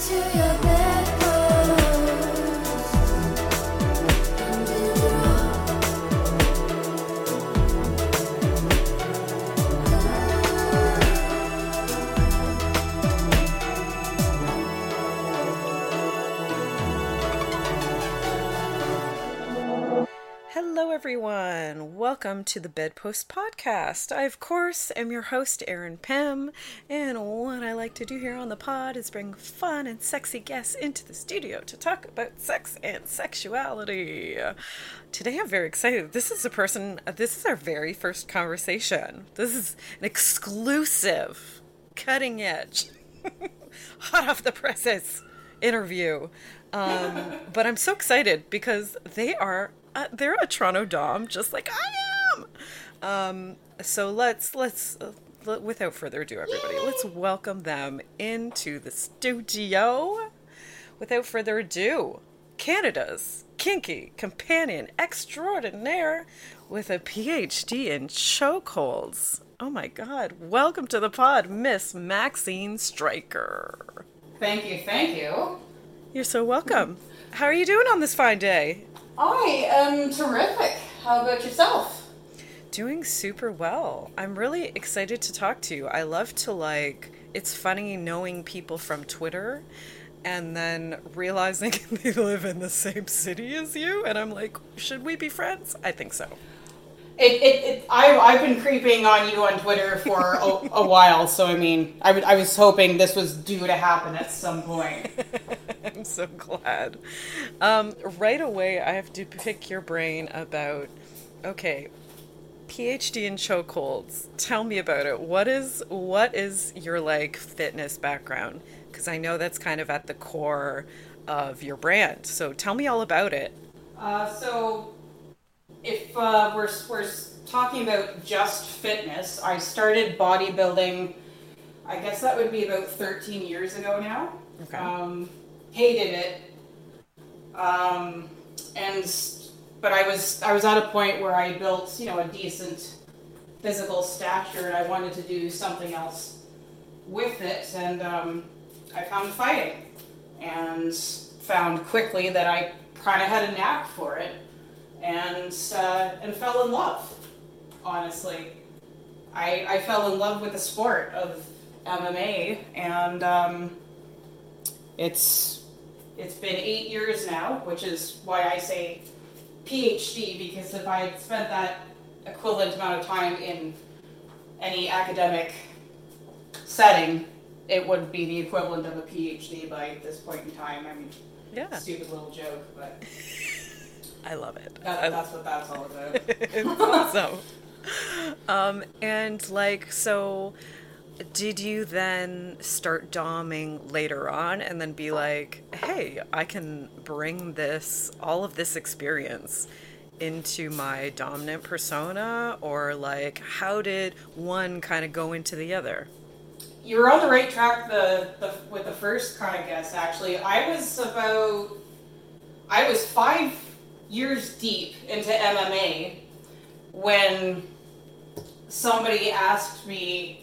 to your bed. Welcome to the Bedpost Podcast. I, of course, am your host, Erin Pem, and what I like to do here on the pod is bring fun and sexy guests into the studio to talk about sex and sexuality. Today, I'm very excited. This is a person, this is our very first conversation. This is an exclusive, cutting edge, hot off the presses interview. Um, but I'm so excited because they are uh, they're a Toronto Dom, just like I am. Um, so let's let's uh, without further ado, everybody, Yay! let's welcome them into the studio. Without further ado, Canada's kinky companion extraordinaire with a PhD in chokeholds. Oh my God! Welcome to the pod, Miss Maxine Striker. Thank you, thank you. You're so welcome. How are you doing on this fine day? I am terrific. How about yourself? Doing super well. I'm really excited to talk to you. I love to like it's funny knowing people from Twitter and then realizing they live in the same city as you and I'm like, should we be friends? I think so. It, it, it I, I've been creeping on you on Twitter for a, a while, so I mean, I, w- I was hoping this was due to happen at some point. I'm so glad. Um, right away, I have to pick your brain about okay, PhD in chokeholds. Tell me about it. What is what is your like fitness background? Because I know that's kind of at the core of your brand. So tell me all about it. Uh, so if uh, we're, we're talking about just fitness, I started bodybuilding, I guess that would be about 13 years ago now. Okay. Um, hated it. Um, and but I was I was at a point where I built you know a decent physical stature and I wanted to do something else with it and um, I found fighting and found quickly that I kind of had a knack for it and uh, and fell in love. Honestly, I I fell in love with the sport of MMA, and um, it's it's been eight years now, which is why I say PhD because if I had spent that equivalent amount of time in any academic setting, it would be the equivalent of a PhD by this point in time. I mean, yeah. stupid little joke, but. I love it. That, that's what that's all about. it's awesome. Um, and like, so did you then start doming later on and then be like, hey, I can bring this, all of this experience into my dominant persona? Or like, how did one kind of go into the other? You're on the right track the, the with the first kind of guess, actually. I was about, I was five years deep into MMA when somebody asked me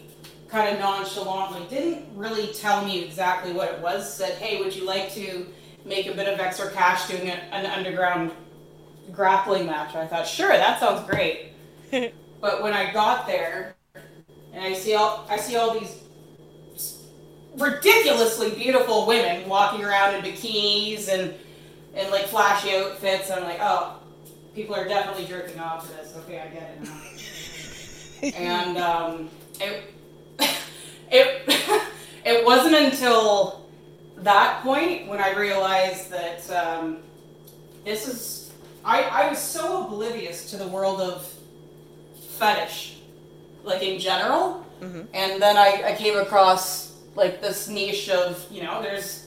kind of nonchalantly, didn't really tell me exactly what it was, said, hey, would you like to make a bit of extra cash doing a, an underground grappling match? I thought, sure, that sounds great. but when I got there, and I see all I see all these ridiculously beautiful women walking around in bikinis and in like flashy outfits. I'm like, oh, people are definitely jerking off to this. Okay, I get it now. and um, it it it wasn't until that point when I realized that um, this is I, I was so oblivious to the world of fetish, like in general, mm-hmm. and then I, I came across like this niche of you know there's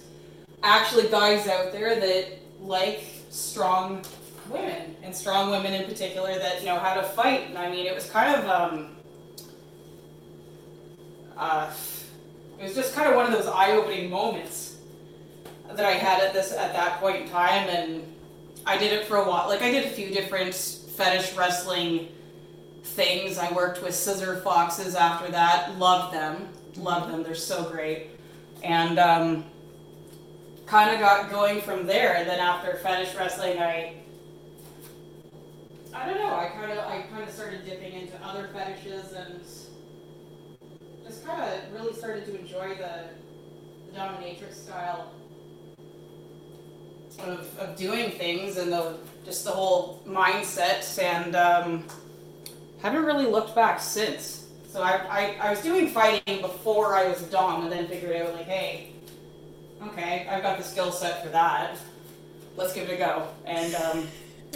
actually guys out there that like strong women and strong women in particular that know how to fight. And I mean, it was kind of um, uh, it was just kind of one of those eye-opening moments that I had at this at that point in time, and I did it for a while. Like I did a few different fetish wrestling things. I worked with Scissor Foxes after that. Loved them. Loved them. They're so great. And um, kind of got going from there. And then after fetish wrestling, I I don't know. I kind of I kind of started dipping into other fetishes and just kind of really started to enjoy the, the dominatrix style of, of doing things and the just the whole mindset and um, haven't really looked back since. So I, I, I was doing fighting before I was Dom and then figured out like, hey, okay, I've got the skill set for that. Let's give it a go. And um,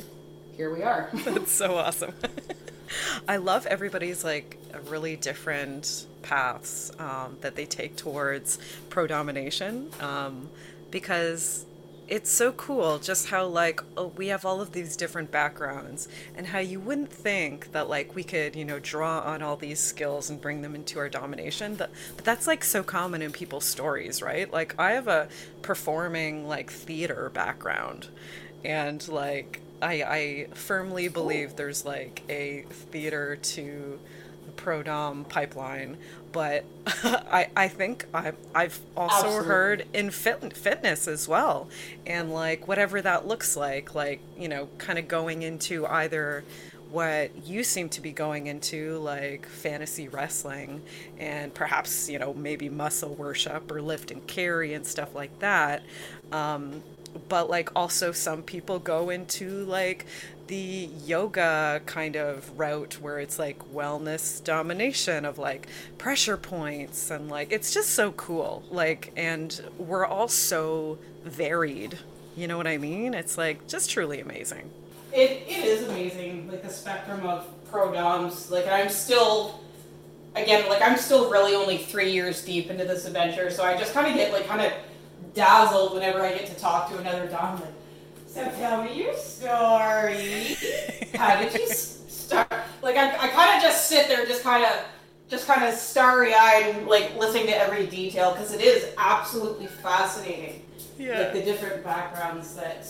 here we are. That's so awesome. I love everybody's like really different paths um, that they take towards pro domination um, because it's so cool just how like oh, we have all of these different backgrounds and how you wouldn't think that like we could you know draw on all these skills and bring them into our domination but, but that's like so common in people's stories right? Like i have a performing like theater background and like i i firmly believe there's like a theater to the pro dom pipeline but I, I think I've, I've also Absolutely. heard in fit, fitness as well. And like whatever that looks like, like, you know, kind of going into either what you seem to be going into, like fantasy wrestling and perhaps, you know, maybe muscle worship or lift and carry and stuff like that. Um, but like also some people go into like the yoga kind of route where it's like wellness domination of like pressure points and like it's just so cool like and we're all so varied. You know what i mean? It's like just truly amazing. It, it is amazing like the spectrum of pro doms like i'm still again like i'm still really only three years deep into this adventure so i just kind of get like kind of dazzled whenever i get to talk to another dom like so tell me your story. How did you start? Like I, I kind of just sit there, just kind of, just kind of starry-eyed, and like listening to every detail because it is absolutely fascinating. Yeah. Like the different backgrounds that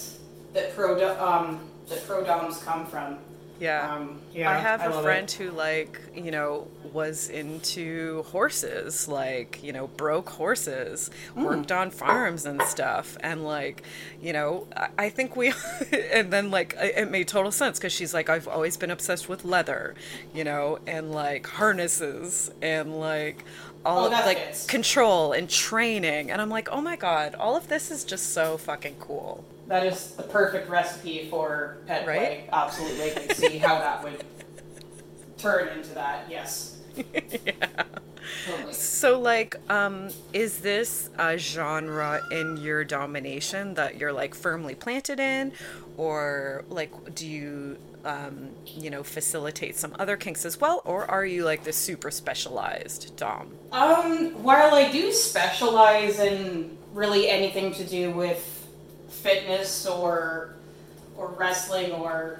that pro um that pro doms come from. Yeah. Um, yeah. I have I a friend it. who like, you know, was into horses, like, you know, broke horses, mm. worked on farms and stuff. And like, you know, I, I think we, and then like, it made total sense because she's like, I've always been obsessed with leather, you know, and like harnesses and like, all oh, of like fits. control and training. And I'm like, oh my God, all of this is just so fucking cool. That is the perfect recipe for pet right? play. Absolutely, I can see how that would turn into that. Yes. yeah. Totally. So, like, um, is this a genre in your domination that you're like firmly planted in, or like, do you, um, you know, facilitate some other kinks as well, or are you like the super specialized dom? Um, while I do specialize in really anything to do with fitness or or wrestling or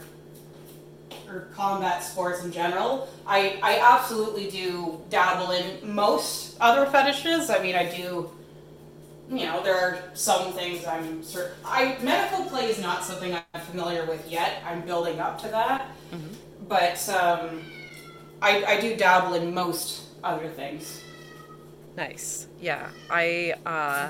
or combat sports in general. I, I absolutely do dabble in most other fetishes. I mean, I do, you know, there are some things I'm certain. I medical play is not something I'm familiar with yet. I'm building up to that, mm-hmm. but um, I I do dabble in most other things. Nice. Yeah, I. Uh,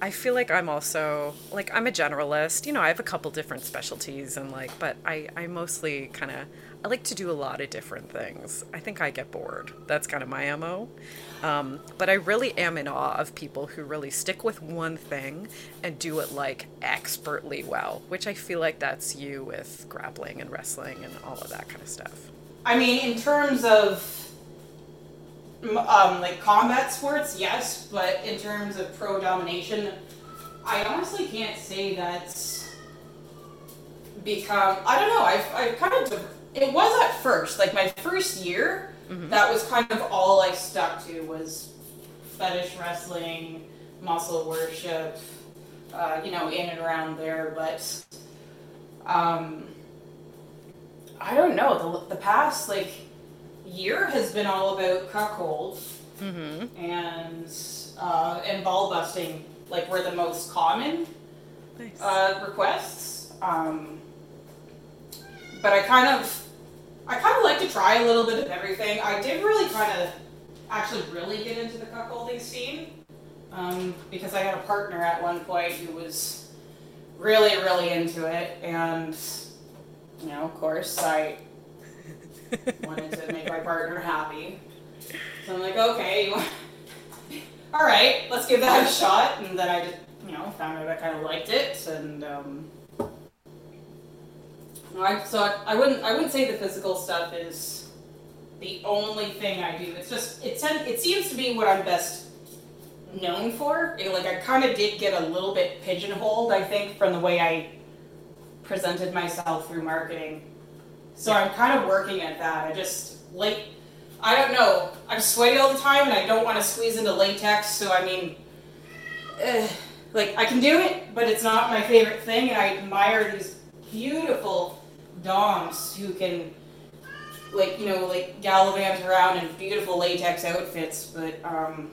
I feel like I'm also like I'm a generalist. You know, I have a couple different specialties and like, but I I mostly kind of I like to do a lot of different things. I think I get bored. That's kind of my mo. Um, but I really am in awe of people who really stick with one thing and do it like expertly well, which I feel like that's you with grappling and wrestling and all of that kind of stuff. I mean, in terms of um, like combat sports, yes, but in terms of pro domination, I honestly can't say that's become. I don't know. I've, I've kind of. It was at first, like my first year, mm-hmm. that was kind of all I stuck to was fetish wrestling, muscle worship, uh, you know, in and around there. But um, I don't know. The, the past, like, year has been all about cuckold mm-hmm. and uh, and ball busting, like were the most common nice. uh, requests. Um, but I kind of, I kind of like to try a little bit of everything. I did really kind of, actually really get into the cuckolding scene, um, because I had a partner at one point who was really, really into it, and you know, of course, I wanted to make my partner happy. So I'm like, okay, all right, let's give that a shot. And then I just, you know, found out I kind of liked it, and um, I, so I, I wouldn't, I wouldn't say the physical stuff is the only thing I do. It's just, it tend, it seems to be what I'm best known for. It, like I kind of did get a little bit pigeonholed, I think, from the way I presented myself through marketing. So I'm kind of working at that. I just like I don't know. I'm sweaty all the time, and I don't want to squeeze into latex. So I mean, eh, like I can do it, but it's not my favorite thing. And I admire these beautiful doms who can, like you know, like gallivant around in beautiful latex outfits. But um,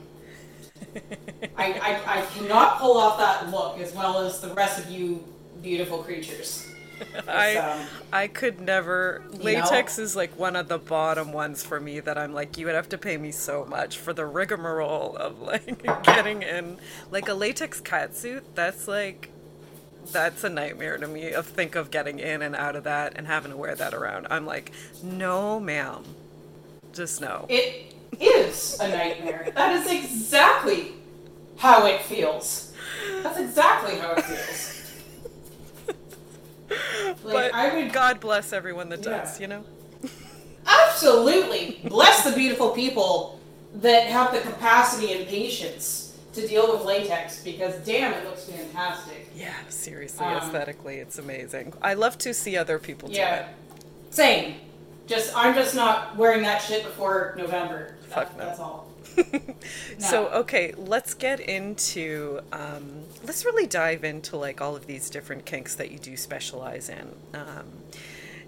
I, I I cannot pull off that look as well as the rest of you beautiful creatures. I um, I could never. Latex know? is like one of the bottom ones for me that I'm like, you would have to pay me so much for the rigmarole of like getting in like a latex catsuit. That's like that's a nightmare to me of think of getting in and out of that and having to wear that around. I'm like, no, ma'am, just no. It is a nightmare. that is exactly how it feels. That's exactly how it feels. Like, but I would, God bless everyone that yeah. does, you know? Absolutely. bless the beautiful people that have the capacity and patience to deal with latex because damn it looks fantastic. Yeah, seriously, um, aesthetically it's amazing. I love to see other people do yeah, it. Same. Just I'm just not wearing that shit before November. Fuck no. That's all. So okay, let's get into um, let's really dive into like all of these different kinks that you do specialize in. Um,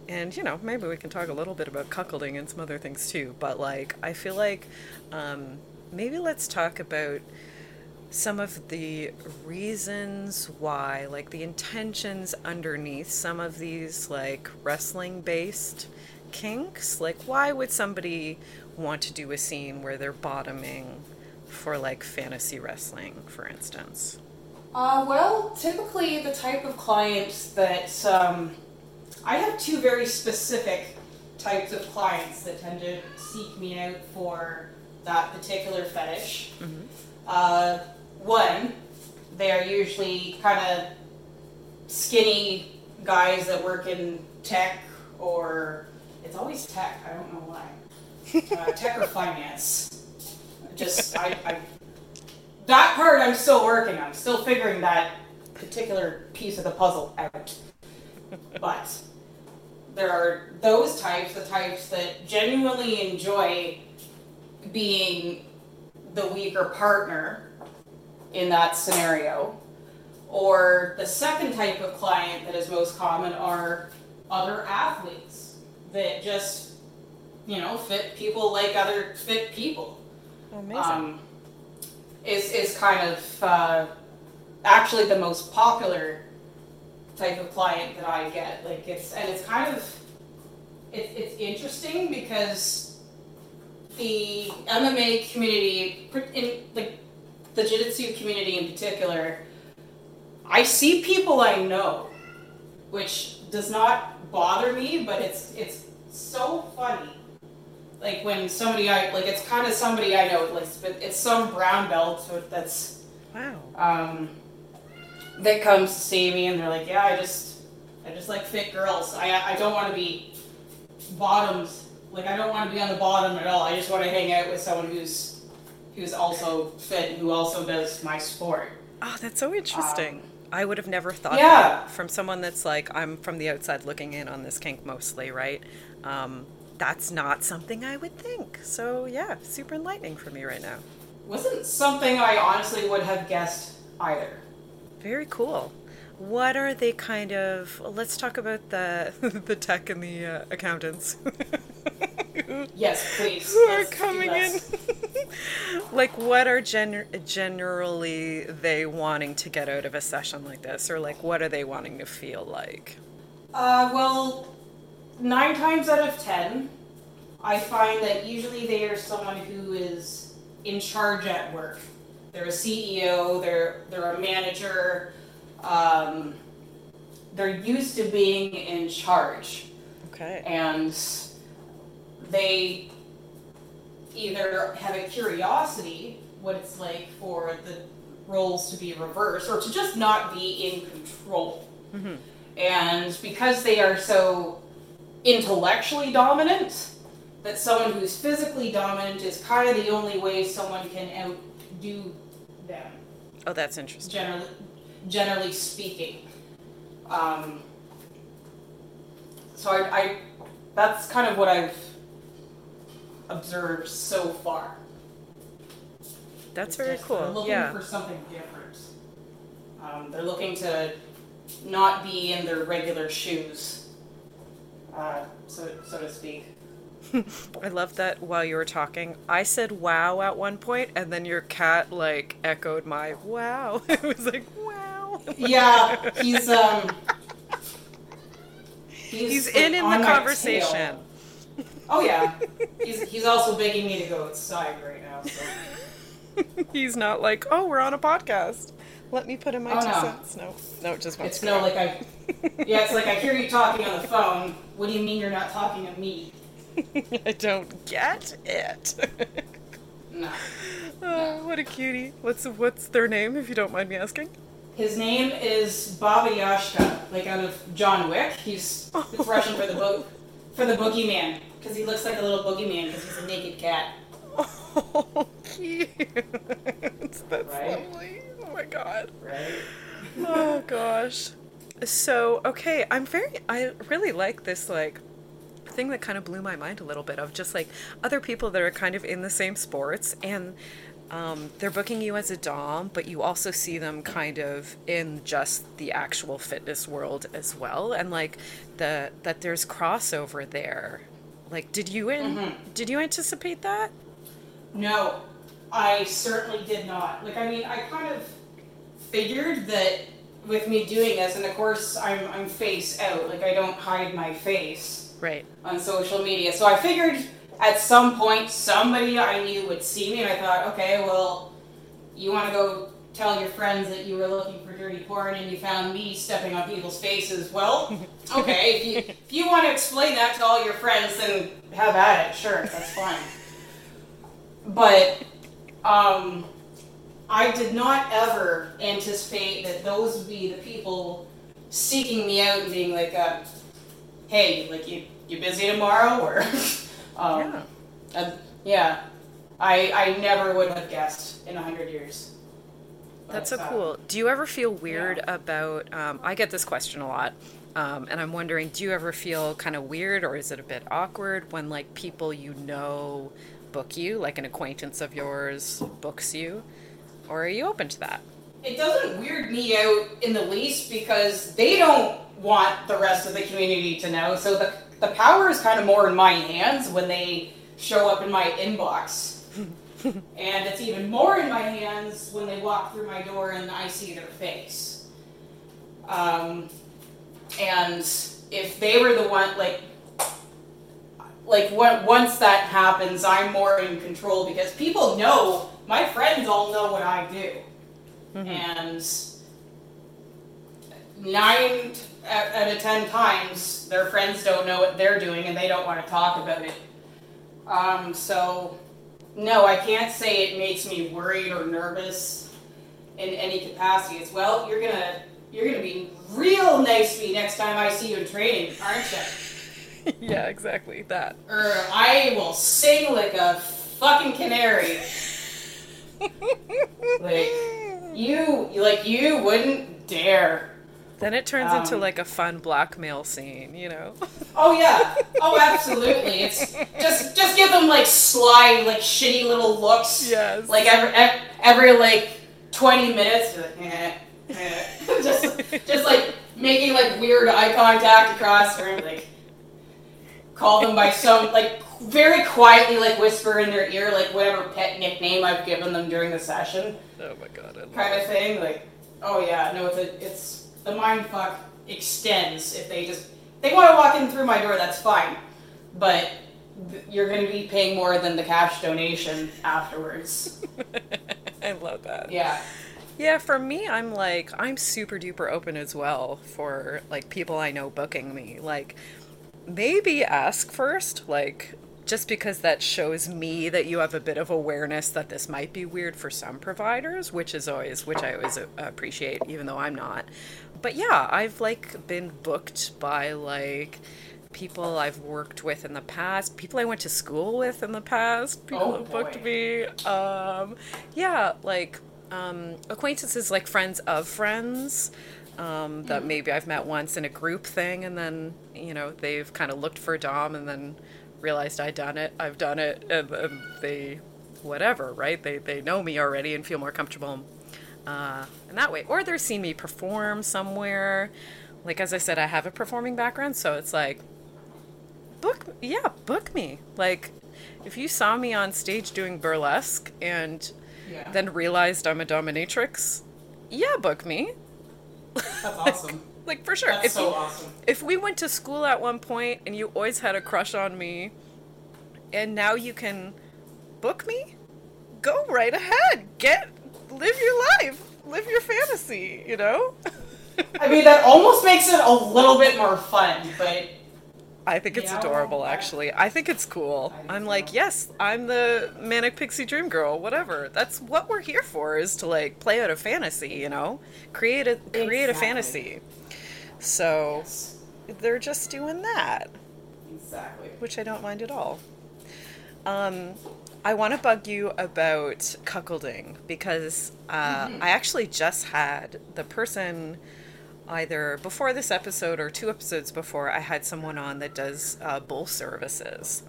and you know maybe we can talk a little bit about cuckolding and some other things too but like i feel like um, maybe let's talk about some of the reasons why like the intentions underneath some of these like wrestling based kinks like why would somebody want to do a scene where they're bottoming for like fantasy wrestling, for instance? Uh, well, typically the type of clients that um, I have two very specific types of clients that tend to seek me out for that particular fetish. Mm-hmm. Uh, one, they are usually kind of skinny guys that work in tech or it's always tech. I don't know why uh, tech or finance. Just I, I, that part I'm still working. I'm still figuring that particular piece of the puzzle out. But there are those types, the types that genuinely enjoy being the weaker partner in that scenario. Or the second type of client that is most common are other athletes that just you know, fit people like other fit people. Amazing. Um, is is kind of uh, actually the most popular type of client that I get. Like it's and it's kind of it's it's interesting because the MMA community, in like the jiu-jitsu community in particular, I see people I know, which does not bother me, but it's it's so funny like when somebody I like it's kind of somebody I know like but it's some brown belt that's wow. um that comes to see me and they're like yeah I just I just like fit girls. I I don't want to be bottoms like I don't want to be on the bottom at all. I just want to hang out with someone who's who's also fit and who also does my sport. Oh that's so interesting. Um, I would have never thought yeah. that. From someone that's like I'm from the outside looking in on this kink mostly, right? Um, that's not something I would think. So yeah, super enlightening for me right now. Wasn't something I honestly would have guessed either. Very cool. What are they kind of? Let's talk about the the tech and the uh, accountants. yes, please. Who are coming in? like, what are gen- generally they wanting to get out of a session like this, or like, what are they wanting to feel like? Uh, well, nine times out of ten, I find that usually they are someone who is in charge at work. They're a CEO. They're they're a manager. Um, they're used to being in charge, Okay. and they either have a curiosity what it's like for the roles to be reversed or to just not be in control. Mhm. And because they are so intellectually dominant, that someone who's physically dominant is kind of the only way someone can outdo them, Oh, that's interesting. generally, generally speaking. Um, so I, I, that's kind of what I've observed so far. That's very just They're cool. looking Yeah. for something different. Um, they're looking to not be in their regular shoes, uh, so so to speak. I love that while you were talking, I said wow at one point, and then your cat like echoed my wow. it was like wow. Yeah, he's um. He's in in the conversation. Oh yeah, he's he's also begging me to go outside right now. So. He's not like, oh, we're on a podcast. Let me put in my Oh, two no. cents. No, no, it just wants It's to no like I. Yeah, it's like I hear you talking on the phone. What do you mean you're not talking to me? I don't get it. No. oh, what a cutie. What's what's their name, if you don't mind me asking? His name is Baba Yashka, like out of John Wick. He's oh. it's Russian for the bo- for the boogeyman because he looks like a little boogeyman because he's a naked cat. Oh, cute. That's Right? lovely. Oh my god. Right. oh gosh. So okay, I'm very. I really like this like thing that kind of blew my mind a little bit of just like other people that are kind of in the same sports and um, they're booking you as a dom, but you also see them kind of in just the actual fitness world as well, and like the that there's crossover there. Like, did you in, did you anticipate that? No, I certainly did not. Like, I mean, I kind of figured that with me doing this, and of course, I'm I'm face out. Like, I don't hide my face Right. on social media. So I figured at some point somebody I knew would see me, and I thought, okay, well, you want to go tell your friends that you were looking for dirty porn and you found me stepping on people's faces. Well, okay, if you if you want to explain that to all your friends, then have at it. Sure, that's fine. But um, I did not ever anticipate that those would be the people seeking me out and being like, uh, "Hey, like you you busy tomorrow?" Or, um, Yeah. uh, yeah. I I never would have guessed in a hundred years. But, That's so uh, cool. Do you ever feel weird about? Um, I get this question a lot, um, and I'm wondering, do you ever feel kind of weird, or is it a bit awkward when like people you know book you, like an acquaintance of yours books you, or are you open to that? It doesn't weird me out in the least because they don't want the rest of the community to know. So the the power is kind of more in my hands when they show up in my inbox. and it's even more in my hands when they walk through my door and I see their face. Um, and if they were the one, like, like once that happens, I'm more in control because people know, my friends all know what I do and nine out out of ten times their friends don't know what they're doing and they don't want to talk about it. Um, so no, I can't say it makes me worried or nervous in any capacity. It's well, you're gonna you're gonna be real nice to me next time I see you in training, aren't you? yeah, exactly that. Or I will sing like a fucking canary. Like you, like you wouldn't dare. Then it turns into Um, like a fun blackmail scene, you know? Oh yeah. Oh, absolutely. It's just just give them like sly, like shitty little looks. Yes. Like every every like twenty minutes. like, eh, eh. just just like making like weird eye contact across the room, like call them by some like very quietly like whisper in their ear like whatever pet nickname I've given them during the session. oh my god, I kind of thing. Like, oh yeah, no, it's a, it's the mind fuck extends if they just they want to walk in through my door, that's fine, but th- you're going to be paying more than the cash donation afterwards. I love that. Yeah. Yeah, for me, I'm like, I'm super duper open as well for like people I know booking me. Like, maybe ask first, like, just because that shows me that you have a bit of awareness that this might be weird for some providers, which is always, which I always appreciate, even though I'm not. But yeah, I've like been booked by like people I've worked with in the past, people I went to school with in the past, people Oh, have booked boy. me. Um, yeah, like um, acquaintances, like friends of friends. Um, that maybe I've met once in a group thing, and then you know they've kind of looked for Dom, and then realized I'd done it, I've done it, and, and they, whatever, right? They they know me already and feel more comfortable uh, in that way. Or they're seen me perform somewhere. Like as I said, I have a performing background, so it's like, book, yeah, book me. Like, if you saw me on stage doing burlesque and Yeah. then realized I'm a dominatrix, yeah, book me. That's awesome. Like for sure. That's if so you, awesome. if we went to school at one point and you always had a crush on me and now you can book me go right ahead. Get live your life. Live your fantasy you know? I mean, that almost makes it a little bit more fun, but i think it's know, adorable actually. I think it's cool. I'm like too. yes i'm the manic pixie dream girl whatever. That's what we're here for is to like play out a fantasy you know? Create a create a fantasy so yes, they're just doing that exactly. which I don't mind at all. Um, I want to bug you about cuckolding because uh, I actually just had the person either before this episode or two episodes before I had someone on that does uh, bull services.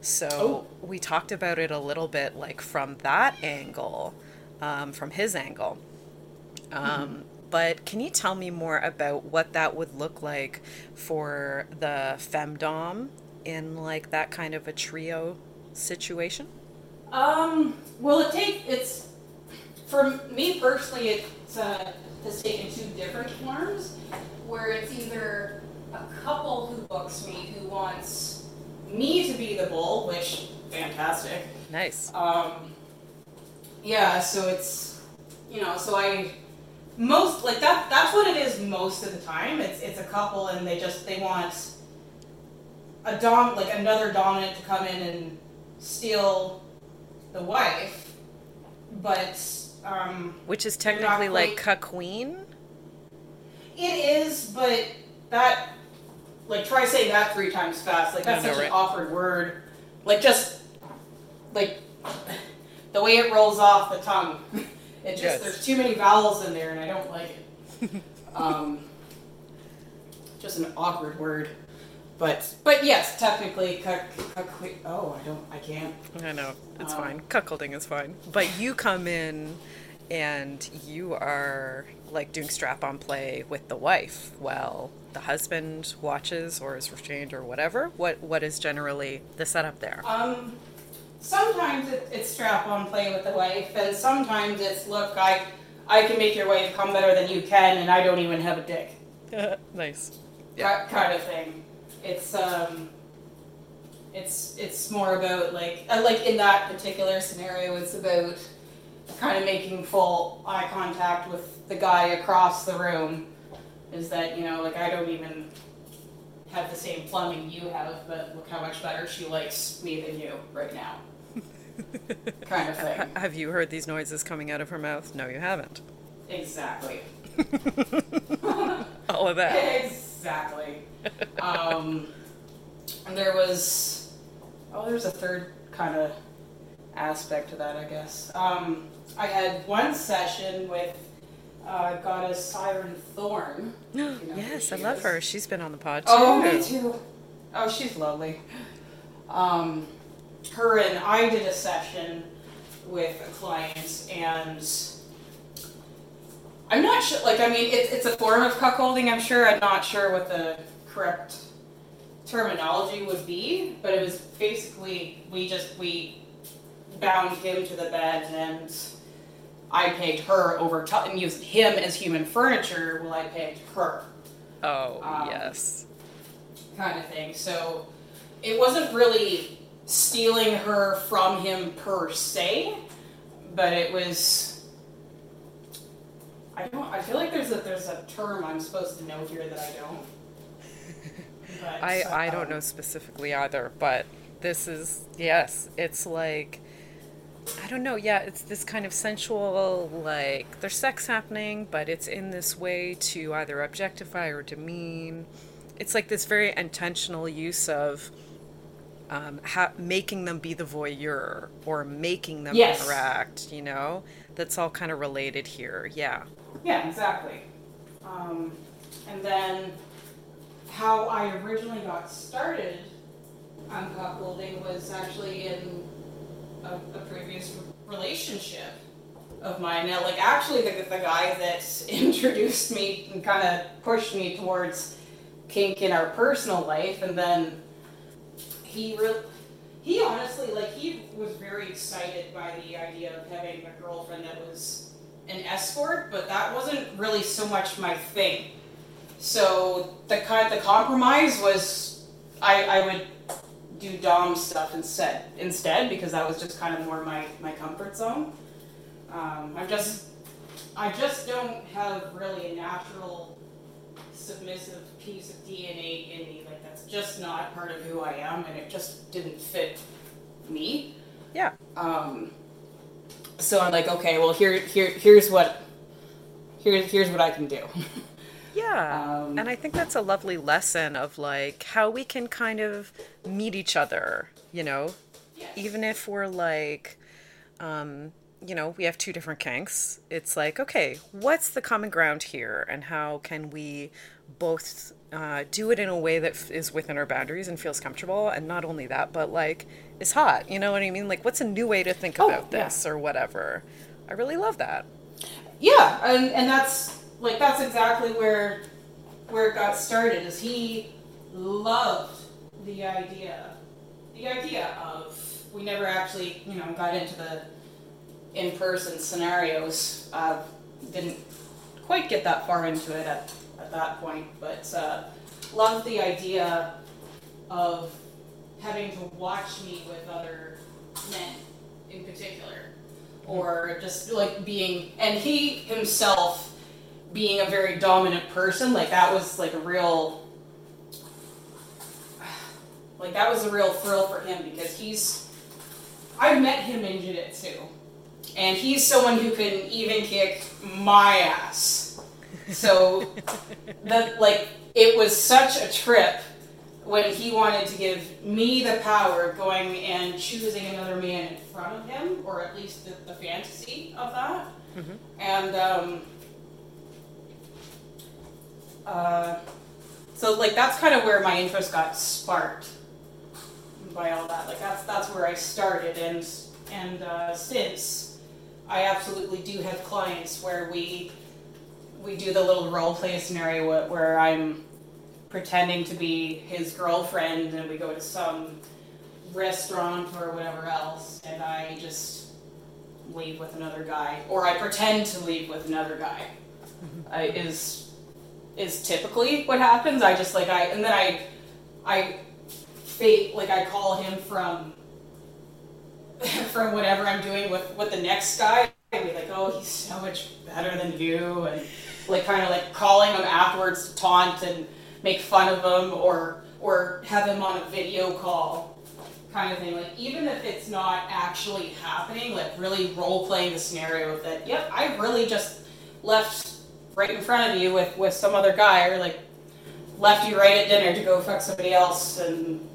So Oh. we talked about it a little bit like from that angle, um, from his angle. Um, But can you tell me more about what that would look like for the femdom in like that kind of a trio situation? Um, well, it take it's for me personally. It uh, has taken two different forms, where it's either a couple who books me who wants me to be the bull, which fantastic. Nice. Um, yeah, so it's you know, so I most like that. That's what it is most of the time. It's it's a couple, and they just they want a dom like another dominant to come in and steal the wife, but um, Which is technically like quite- queen. it is. But that like try saying that three times fast. Like that's such right? an awkward word. Like just like the way it rolls off the tongue. It just Yes. there's too many vowels in there, and I don't like it. um, just an awkward word. But but yes, technically, cuck, cuck, oh, I don't, I can't. I know it's Um, fine. Cuckolding is fine. But you come in and you are like doing strap-on play with the wife while the husband watches or is restrained or whatever. What what is generally the setup there? Um, sometimes it, it's strap on play with the wife, and sometimes it's look, I I can make your wife come better than you can, and I don't even have a dick. nice. Ki- kind of thing. It's um, it's it's more about like uh, like in that particular scenario, it's about kind of making full eye contact with the guy across the room. Is that you know like I don't even have the same plumbing you have, but look how much better she likes me than you right now. kind of thing. Have you heard these noises coming out of her mouth? No, you haven't. Exactly. All of that. exactly. Um, and there was, oh, there's a third kind of aspect to that, I guess. Um, I had one session with uh, goddess Siren Thorn. you know yes, I love is. her. She's been on the pod too. Oh, me too. Oh, she's lovely. Um, her and I did a session with a client, and I'm not sure. Like, I mean, it's it's a form of cuckolding. I'm sure. I'm not sure what the correct terminology would be, but it was basically we just we bound him to the bed and. I pegged her over top and used him as human furniture while I pegged her. Oh, Um, yes. kind of thing. So it wasn't really stealing her from him per se, but it was. I don't. I feel like there's a there's a term I'm supposed to know here that I don't. But, I, I don't um, know specifically either, but this is, yes, it's like, I don't know, yeah, it's this kind of sensual, like, there's sex happening, but it's in this way to either objectify or demean. It's like this very intentional use of um, ha- making them be the voyeur or making them Yes. interact, you know? That's all kind of related here, yeah. Yeah, exactly. Um, and then how I originally got started on cuckolding was actually in a, a previous relationship of mine. Now, like actually, the, the guy that introduced me and kind of pushed me towards kink in our personal life, and then he real he honestly like he was very excited by the idea of having a girlfriend that was an escort, but that wasn't really so much my thing. So the kind the compromise was I, I would do dom stuff instead instead because that was just kind of more my, my comfort zone. Um, I'm just I just don't have really a natural submissive piece of DNA in me. Like that's just not part of who I am, and it just didn't fit me. Yeah. Um, so I'm like, okay, well here here here's what here's here's what I can do. Yeah. Um, and I think that's a lovely lesson of like how we can kind of meet each other, you know, Yes. even if we're like, um, you know, we have two different kinks. It's like, okay, what's the common ground here, and how can we both uh, do it in a way that f- is within our boundaries and feels comfortable, and not only that, but like is hot. You know what I mean? Like, what's a new way to think Oh, about yeah. this or whatever? I really love that. Yeah, and, and that's like that's exactly where where it got started. Is he loved the idea, the idea of we never actually you know got into the in person scenarios. Uh, didn't quite get that far into it at, at that point, but uh, loved the idea of having to watch me with other men in particular. Or just like being and he himself being a very dominant person like that was like a real like that was a real thrill for him because he's I've met him in jiu-jitsu. And he's someone who can even kick my ass so that like it was such a trip when he wanted to give me the power of going and choosing another man in front of him, or at least the, the fantasy of that. And um, uh, so, like, that's kind of where my interest got sparked by all that. Like, that's that's where I started, and and uh, since I absolutely do have clients where we we do the little role play scenario where, I'm pretending to be his girlfriend and we go to some restaurant or whatever else and I just leave with another guy or I pretend to leave with another guy. Mm-hmm. I, is is typically what happens. I just like I and then I I fake like I call him from from whatever I'm doing with with the next guy and be like oh he's so much better than you and like kind of like calling him afterwards to taunt and make fun of him or or have him on a video call kind of thing. Like even if it's not actually happening like really role playing the scenario that yep i really just left right in front of you with with some other guy or like left you right at dinner to go fuck somebody else and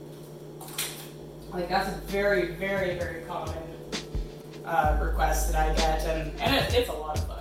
like that's a very very very common uh, request that i get and and it, it's a lot of fun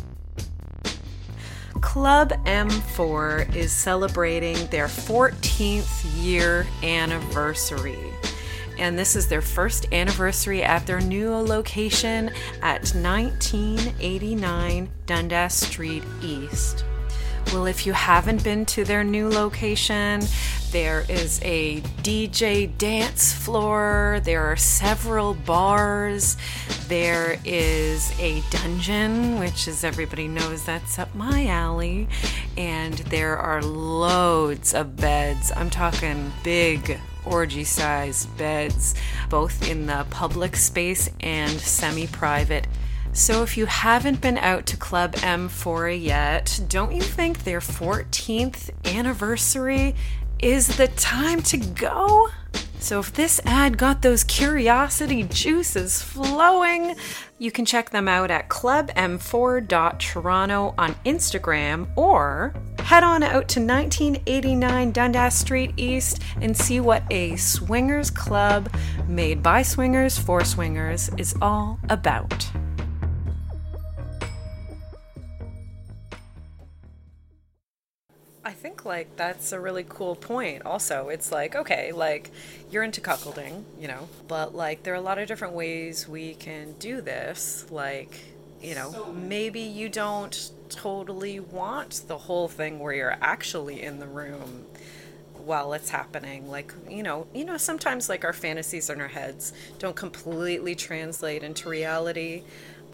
Club M4 is celebrating their 14th year anniversary. And this is their first anniversary at their new location at 1989 Dundas Street East. Well, if you haven't been to their new location, there is a DJ dance floor, there are several bars, there is a dungeon, which, as everybody knows, that's up my alley, and there are loads of beds. I'm talking big orgy sized beds, both in the public space and semi private so, if you haven't been out to Club M4 yet, don't you think their 14th anniversary is the time to go? So, if this ad got those curiosity juices flowing, you can check them out at clubm4.toronto on Instagram or head on out to 1989 Dundas Street East and see what a swingers club made by swingers for swingers is all about. I think like that's a really cool point. Also, it's like okay, like you're into cuckolding, you know, but like there are a lot of different ways we can do this. Like, you know, maybe you don't totally want the whole thing where you're actually in the room while it's happening like you know you know sometimes like our fantasies in our heads don't completely translate into reality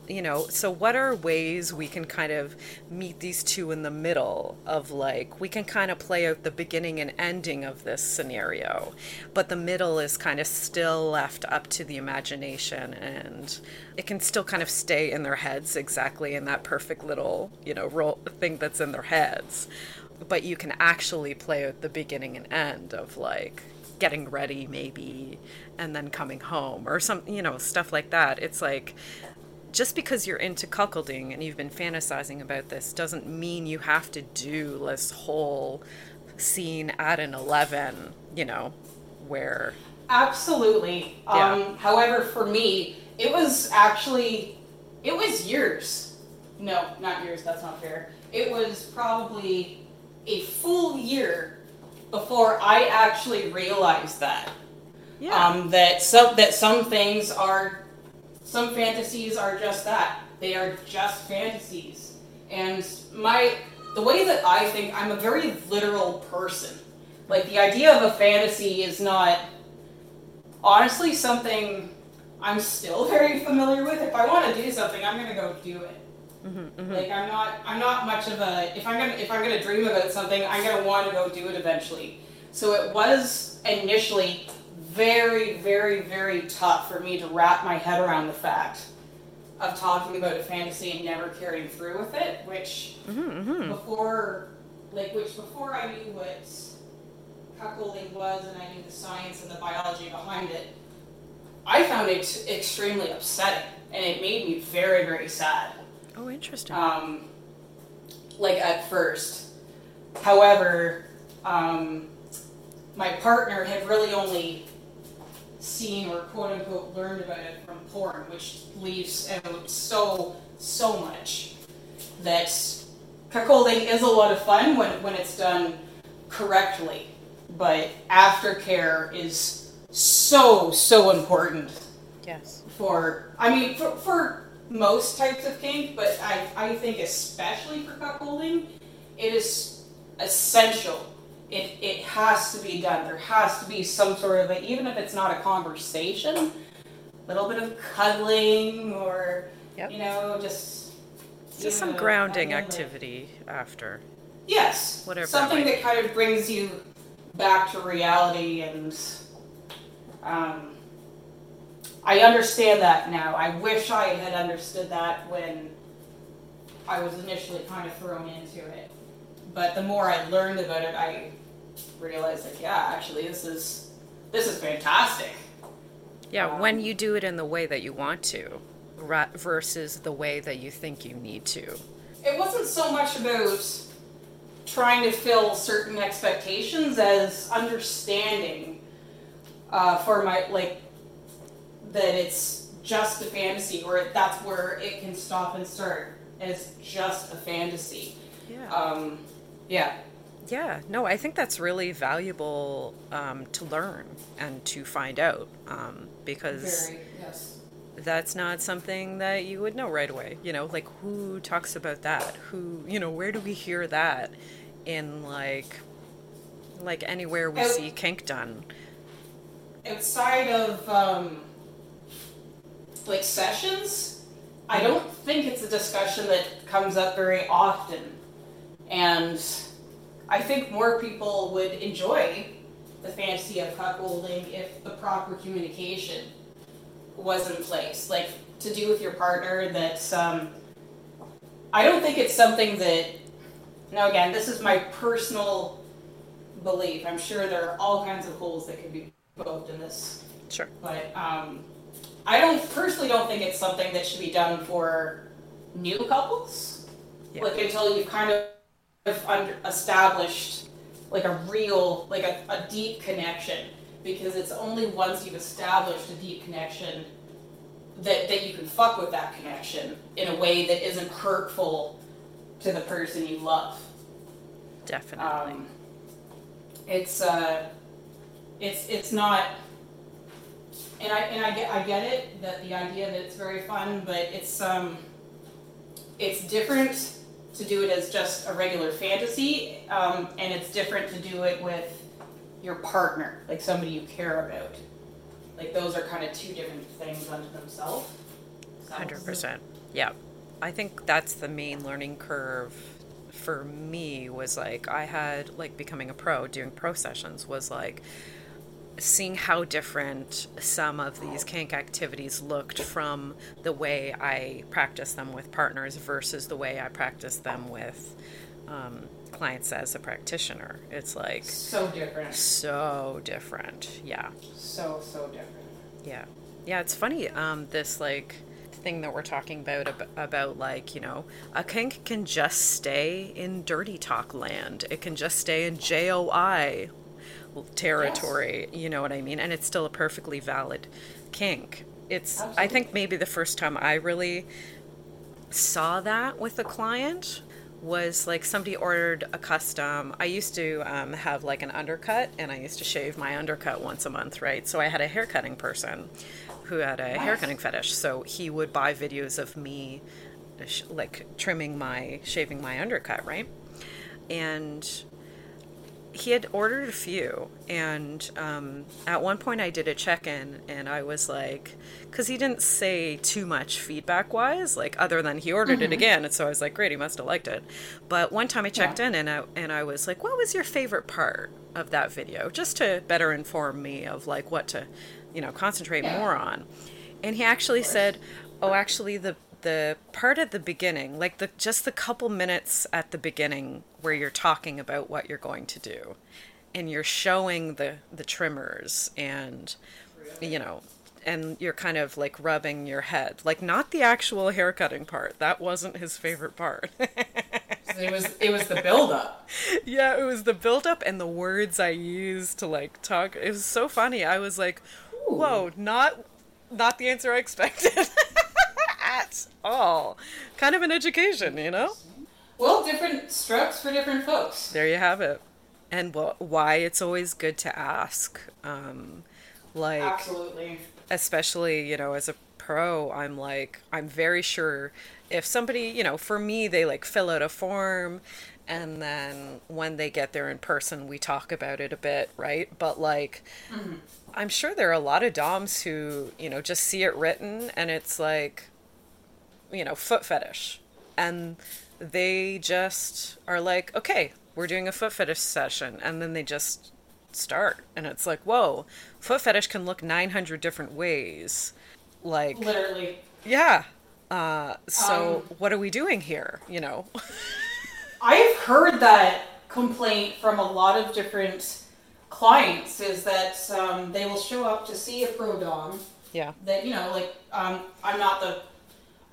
you know, so what are ways we can kind of meet these two in the middle of like, we can kind of play out the beginning and ending of this scenario, but the middle is kind of still left up to the imagination and it can still kind of stay in their heads exactly in that perfect little, you know, role thing that's in their heads. But you can actually play out the beginning and end of like, getting ready maybe and then coming home or some you know stuff like that it's like just because you're into cuckolding and you've been fantasizing about this doesn't mean you have to do this whole scene at an 11, you know, where. Absolutely. Yeah. Um, however, for me, it was actually, it was years. No, not years, that's not fair. It was probably a full year before I actually realized that. Yeah. Um, that some that some things are some fantasies are just that. They are just fantasies. And my the way that I think I'm a very literal person. Like the idea of a fantasy is not honestly something I'm still very familiar with. If I want to do something, I'm gonna go do it. Mm-hmm, mm-hmm. Like I'm not I'm not much of a if I'm gonna if I'm gonna dream about something, I'm gonna want to go do it eventually. So it was initially very, very, very tough for me to wrap my head around the fact of talking about a fantasy and never carrying through with it, which mm-hmm, mm-hmm. before, like, which before I knew what cuckolding was and I knew the science and the biology behind it, I found it extremely upsetting and it made me very, very sad. Oh, interesting. Um, like at first. However, um, my partner had really only seen or quote unquote learned about it from porn, which leaves out so, so much. That cuckolding is a lot of fun when, when it's done correctly, but aftercare is so, so important. Yes. For, I mean, for, for most types of kink, but I, I think especially for cuckolding, it is essential it, it has to be done. There has to be some sort of a, even if it's not a conversation, a little bit of cuddling or, yep. you know, just. Just some know, grounding activity after. Yes. Whatever. Something that kind of brings you back to reality and. Um, I understand that now. I wish I had understood that when I was initially kind of thrown into it. But the more I learned about it, I realized that yeah, actually this is this is fantastic. Yeah, um, when you do it in the way that you want to, versus the way that you think you need to. It wasn't so much about trying to fill certain expectations as understanding uh, for my like that it's just a fantasy or that's where it can stop and start as just a fantasy Yeah. Um, yeah. Yeah, no, I think that's really valuable um, to learn and to find out um, because Very, yes. that's not something that you would know right away. You know, like who talks about that? Who, you know, where do we hear that in like, like anywhere we Oh. see kink done? outside of um, like sessions, I don't think it's a discussion that comes up very often, and I think more people would enjoy the fantasy of cuckolding if the proper communication was in place, like to do with your partner. That's um, I don't think it's something that. Now again, this is my personal belief. I'm sure there are all kinds of holes that could be poked in this Sure. but um, I don't personally don't think it's something that should be done for new couples. Yeah. Like until you've kind of established like a real, like a, a deep connection. Because it's only once you've established a deep connection that, that you can fuck with that connection in a way that isn't hurtful to the person you love. Definitely. Um, it's uh, it's it's not, and I and I get I get it that the idea that it's very fun, but it's um, it's different to do it as just a regular fantasy, um, and it's different to do it with your partner, like somebody you care about. Like those are kind of two different things unto themselves. Hundred percent. Yeah, I think that's the main learning curve for me. Was like I had like becoming a pro, doing pro sessions was like seeing how different some of these kink activities looked from the way I practice them with partners versus the way I practice them with um, clients as a practitioner. It's like So different. so different. Yeah. So so different. Yeah. Yeah, it's funny. Um, this like thing that we're talking about about like you know a kink can just stay in dirty talk land. It can just stay in JOI territory. You know what I mean? And it's still a perfectly valid kink. It's I think maybe the first time I really saw that with a client was like somebody ordered a custom. I used to um, have like an undercut, and I used to shave my undercut once a month, right? So I had a haircutting person who had a haircutting fetish. So he would buy videos of me, like trimming my, shaving my undercut, right? And he had ordered a few and um, at one point i did a check-in and i was like because he didn't say too much feedback wise like other than he ordered it again and so i was like great he must have liked it. But one time i checked in and I, and I was like what was your favorite part of that video? Just to better inform me of like what to you know concentrate Yeah. more on. And he actually said oh actually the the part at the beginning like the just the couple minutes at the beginning where you're talking about what you're going to do. And you're showing the the trimmers and you know and you're kind of like rubbing your head. Like not the actual haircutting part. That wasn't his favorite part. It was it was the buildup. yeah it was the build up and the words i used to like talk. It was so funny. I was like whoa not not the answer i expected at all. Kind of an education you know? Well, different strokes for different folks. there you have it. And wh- why it's always good to ask um like Absolutely. especially you know as a pro i'm like i'm very sure if somebody you know for me they like fill out a form and then when they get there in person we talk about it a bit right? But like i'm sure there are a lot of doms who you know just see it written and it's like you know foot fetish. And they just are like okay we're doing a foot fetish session. And then they just start. And it's like whoa foot fetish can look 900 different ways. Like Literally. yeah. Uh so what are we doing here you know? I've heard that complaint from a lot of different clients is that um, they will show up to see a pro dom yeah. that you know like um, I'm not the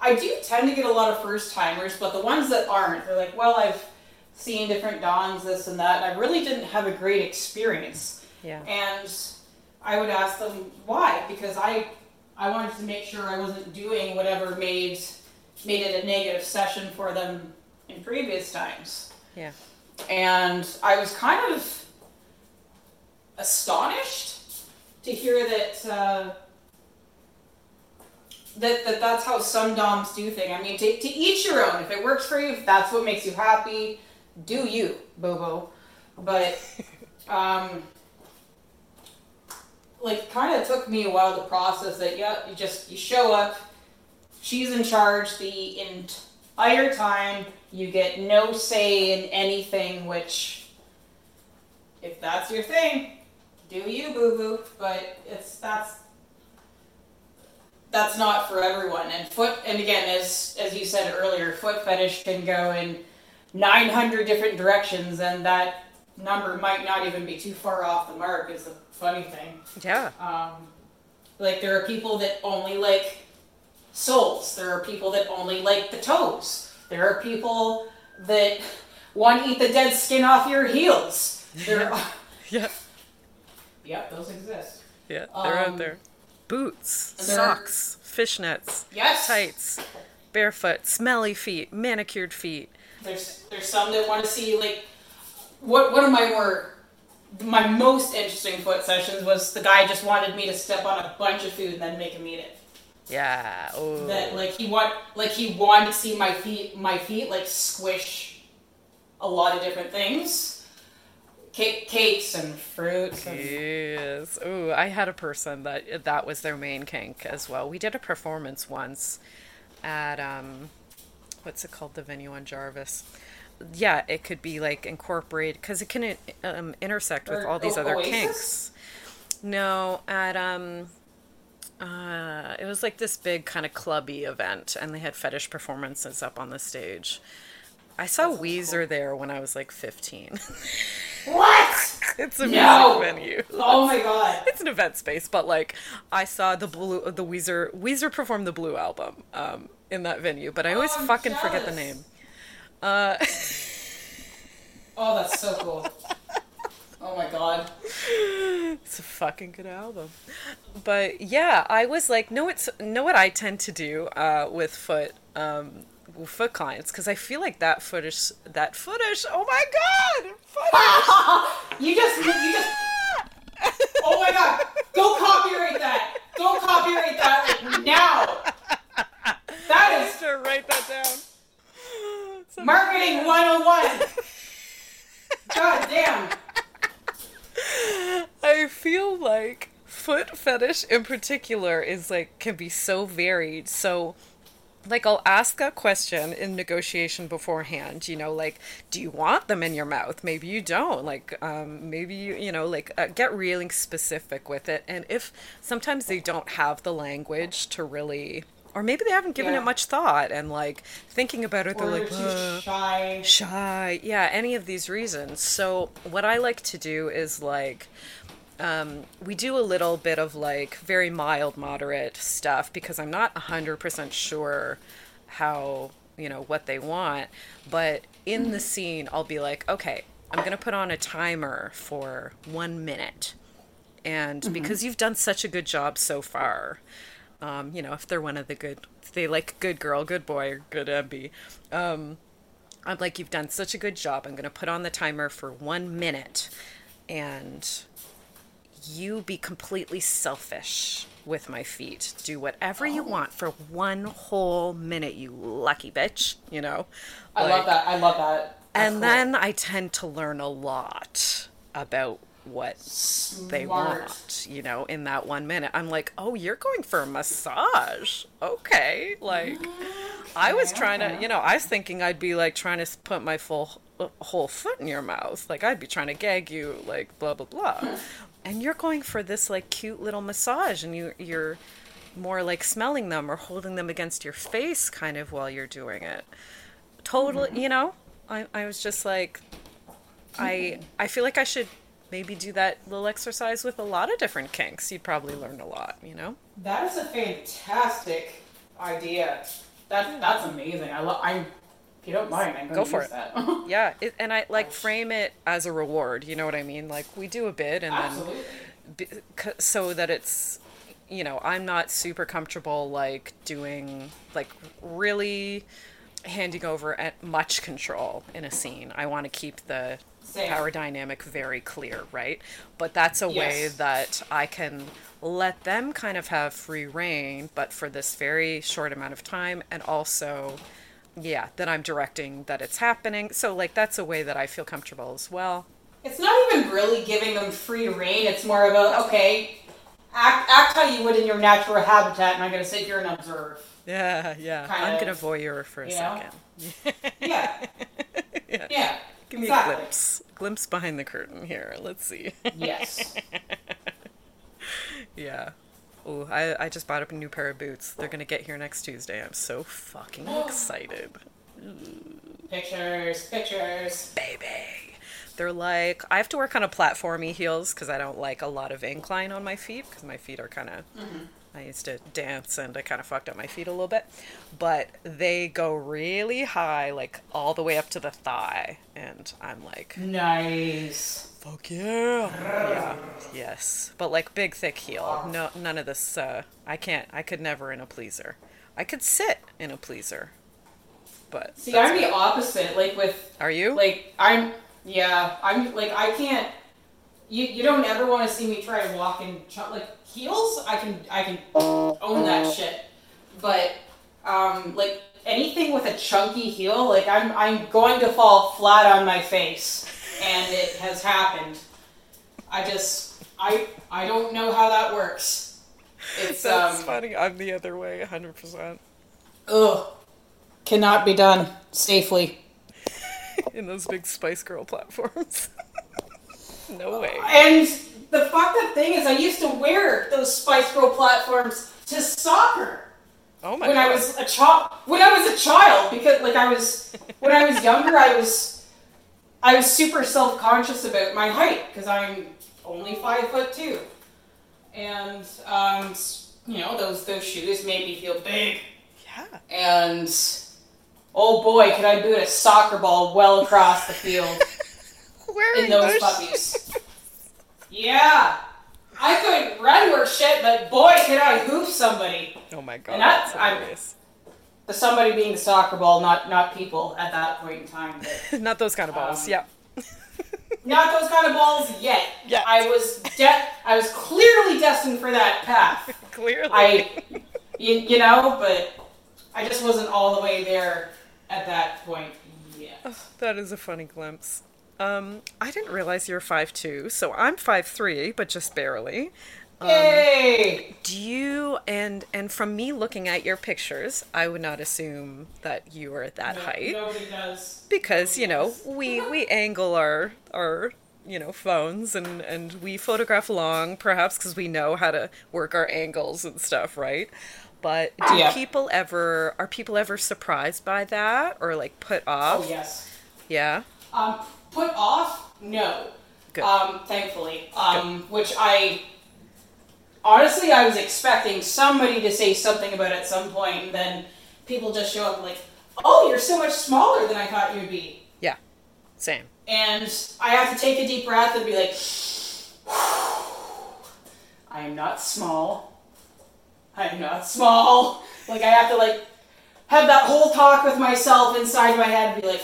I do tend to get a lot of first timers, but the ones that aren't, they're like, well, I've seen different doms, this and that, and I really didn't have a great experience. yeah And I would ask them why, because I I wanted to make sure I wasn't doing whatever made made it a negative session for them in previous times. Yeah. And I was kind of astonished to hear that uh, that, that that's how some doms do things. I mean, to, to each your own. If it works for you, if that's what makes you happy, do you, Bobo. But, um, like, kind of took me a while to process that. Yeah, you just you show up. She's in charge the entire time. You get no say in anything, which, if that's your thing, do you, boo boo. But it's that's that's not for everyone. And foot, and again, as as you said earlier, foot fetish can go in 900 different directions, and that number might not even be too far off the mark. Is the funny thing. Yeah. Um, like there are people that only like soles. There are people that only like the toes. There are people that want to eat the dead skin off your heels. There are, Yeah. yeah, those exist. Yeah. They're out Um, there. Boots, socks, fishnets, Yes. tights, barefoot, smelly feet, manicured feet. There's there's some that want to see like what one of my more my most interesting foot sessions was the guy just wanted me to step on a bunch of food and then make him eat it. Yeah. Oh. That like he want like he wanted to see my feet my feet like squish a lot of different things. Cake, cakes and fruits and Yes. Ooh, I had a person that that was their main kink as well. We did a performance once at um what's it called the venue on Jarvis. Yeah, it could be like incorporated cuz it can um, intersect with Or all these O- other Oasis? kinks. No, at um uh it was like this big kind of clubby event and they had fetish performances up on the stage. I saw Weezer there when I was like 15. What? it's a music venue. Oh my god. it's an event space, but like I saw the blue, the Weezer, Weezer performed the Blue album um, in that venue, but I always Oh, fucking forget the name. Uh, Oh, that's so cool. Oh my god. it's a fucking good album. But yeah, I was like, no, it's know what I tend to do uh, with foot. Um, Foot clients, because I feel like that footish, that footish. Oh my god, footish. You just you just Oh my god. Go copyright that. Go copyright that like, now. That is to write that down. Marketing 101. God damn. I feel like foot fetish in particular is like can be so varied. So like I'll ask a question in negotiation beforehand, you know, like do you want them in your mouth? Maybe you don't. Like um maybe you, you know, like uh, get really specific with it. And if sometimes they don't have the language to really or maybe they haven't given Yeah. it much thought and like thinking about it Or they're like "Uh, shy. shy yeah any of these reasons so what i like to do is like um, we do a little bit of like very mild moderate stuff because i'm not 100% sure how you know what they want. But in the scene i'll be like okay i'm going to put on a timer for one minute. And because you've done such a good job so far um, you know if they're one of the good if they like good girl good boy or good mb um, I'm like, you've done such a good job. I'm going to put on the timer for one minute. And you be completely selfish with my feet. Do whatever you want for one whole minute, you lucky bitch, you know? I Like- love that. I love that. That's And cool. then I tend to learn a lot about what they Smart. want, you know, in that one minute. I'm like, oh, you're going for a massage. Okay. Like, I was trying to, you know, I was thinking I'd be like trying to put my full uh, whole foot in your mouth. Like, I'd be trying to gag you, like, blah, blah, blah. And you're going for this, like, cute little massage, and you, you're more like smelling them or holding them against your face kind of while you're doing it. Totally, Mm-hmm. you know, I, I was just like, I I feel like I should maybe do that little exercise with a lot of different kinks. You'd probably learn a lot, you know. That is a fantastic idea. That that's amazing. I love. I'm. If you don't mind, I'm going Go to for it. that. Yeah, it, and I like frame it as a reward. You know what I mean? Like we do a bit, and Absolutely. then so that it's, you know, I'm not super comfortable like doing like really handing over at much control in a scene. I want to keep the Same. power dynamic very clear, right? But that's a way that I can let them kind of have free reign, but for this very short amount of time, and also, yeah, that I'm directing that it's happening. So, like, that's a way that I feel comfortable as well. It's not even really giving them free reign. It's more about okay, act act how you would in your natural habitat, and I'm gonna sit here and observe. Yeah, yeah. Kind I'm gonna of, voyeur for a second. Yeah, Yeah. yeah. Give me exactly. a glimpse. Glimpse behind the curtain here. Let's see. Yes. yeah. Oh, I, I just bought up a new pair of boots. They're gonna get here next Tuesday. I'm so fucking excited. Pictures, pictures. Baby. They're like, I have to work on a platformy heels because I don't like a lot of incline on my feet because my feet are kind of. Mm-hmm. I used to dance and I kind of fucked up my feet a little bit. But they go really high, like all the way up to the thigh. And I'm like, Nice. Fuck yeah. Yeah. Yes. But like big thick heel. No none of this uh I can't I could never in a pleaser. I could sit in a pleaser. But See, I'm the opposite. Like with Are you? like I'm yeah I'm like I can't. You you don't ever want to see me try to walk in ch- like heels. I can I can own that shit. But um like anything with a chunky heel, like I'm I'm going to fall flat on my face, and it has happened. I just I I don't know how that works. It's That's um funny. I'm the other way 100% ugh cannot be done safely. in those big Spice Girl platforms. no way. And the fucked up thing is, I used to wear those Spice Girl platforms to soccer Oh my when god. I was a child. When I was a child, because like I was when I was younger, I was I was super self conscious about my height because I'm only five foot two, and um, you know those those shoes made me feel big. yeah. And oh boy, could I boot a soccer ball well across the field Wearing in those those puppies. Yeah. I couldn't run worth shit, but boy, could I hoof somebody. Oh my god. And that- that's I'm- The somebody being the soccer ball, not not people at that point in time. But Not those kind of balls. Um, yeah. not those kind of balls yet. Yeah. I was de- I was clearly destined for that path. Clearly. I, you, you know, but I just wasn't all the way there at that point yet. That is a funny glimpse. Um, I didn't realize you're five two, so I'm five three, but just barely. Yay! Do you and and from me looking at your pictures, I would not assume that you were at that No- height Nobody does. because you know Yes. we we angle our our you know phones and and we photograph long perhaps because we know how to work our angles and stuff, right? But do Yeah. people ever are people ever surprised by that or like put off? Oh yes. Yeah. Um, put off? No. Good. Um, thankfully. Um, which I honestly I was expecting somebody to say something about it at some point, and then people just show up like, "Oh, you're so much smaller than I thought you'd be," Yeah. Same. and I have to take a deep breath and be like, "I am not small. I am not small." Like I have to like have that whole talk with myself inside my head and be like,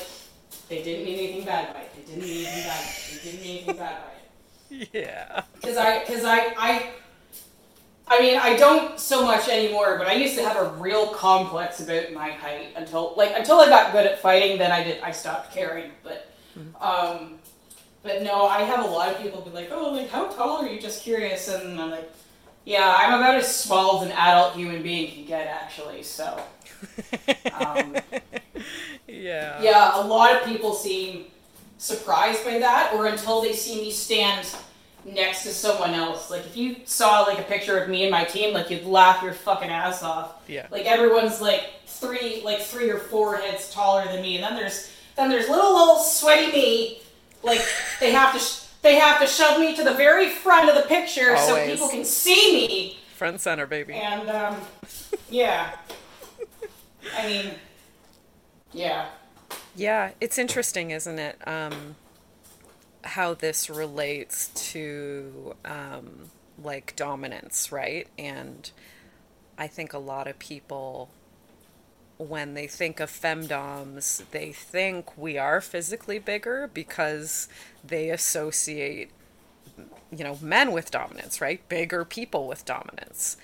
"They didn't mean anything bad by it. They didn't mean anything bad. It. Didn't mean anything bad by it." Yeah. Because I, because I, I, I mean, I don't so much anymore. But I used to have a real complex about my height until, like, until I got good at fighting. Then I did, I stopped caring. But, um, but no, I have a lot of people be like, "Oh, like, how tall are you?" Just curious, and I'm like, "Yeah, I'm about as small as an adult human being can get, actually." So, um, Yeah. yeah, a lot of people seem surprised by that, or until they see me stand next to someone else. Like if you saw like a picture of me and my team, like you'd laugh your fucking ass off. Yeah. Like everyone's like three, like three or four heads taller than me, and then there's then there's little old sweaty me. Like they have to sh- they have to shove me to the very front of the picture so people can see me. Front center, baby. And um, yeah. I mean, yeah. Yeah, it's interesting, isn't it? Um, how this relates to um, like dominance, right? And I think a lot of people when they think of femdoms, they think we are physically bigger because they associate, you know, men with dominance, right? Bigger people with dominance.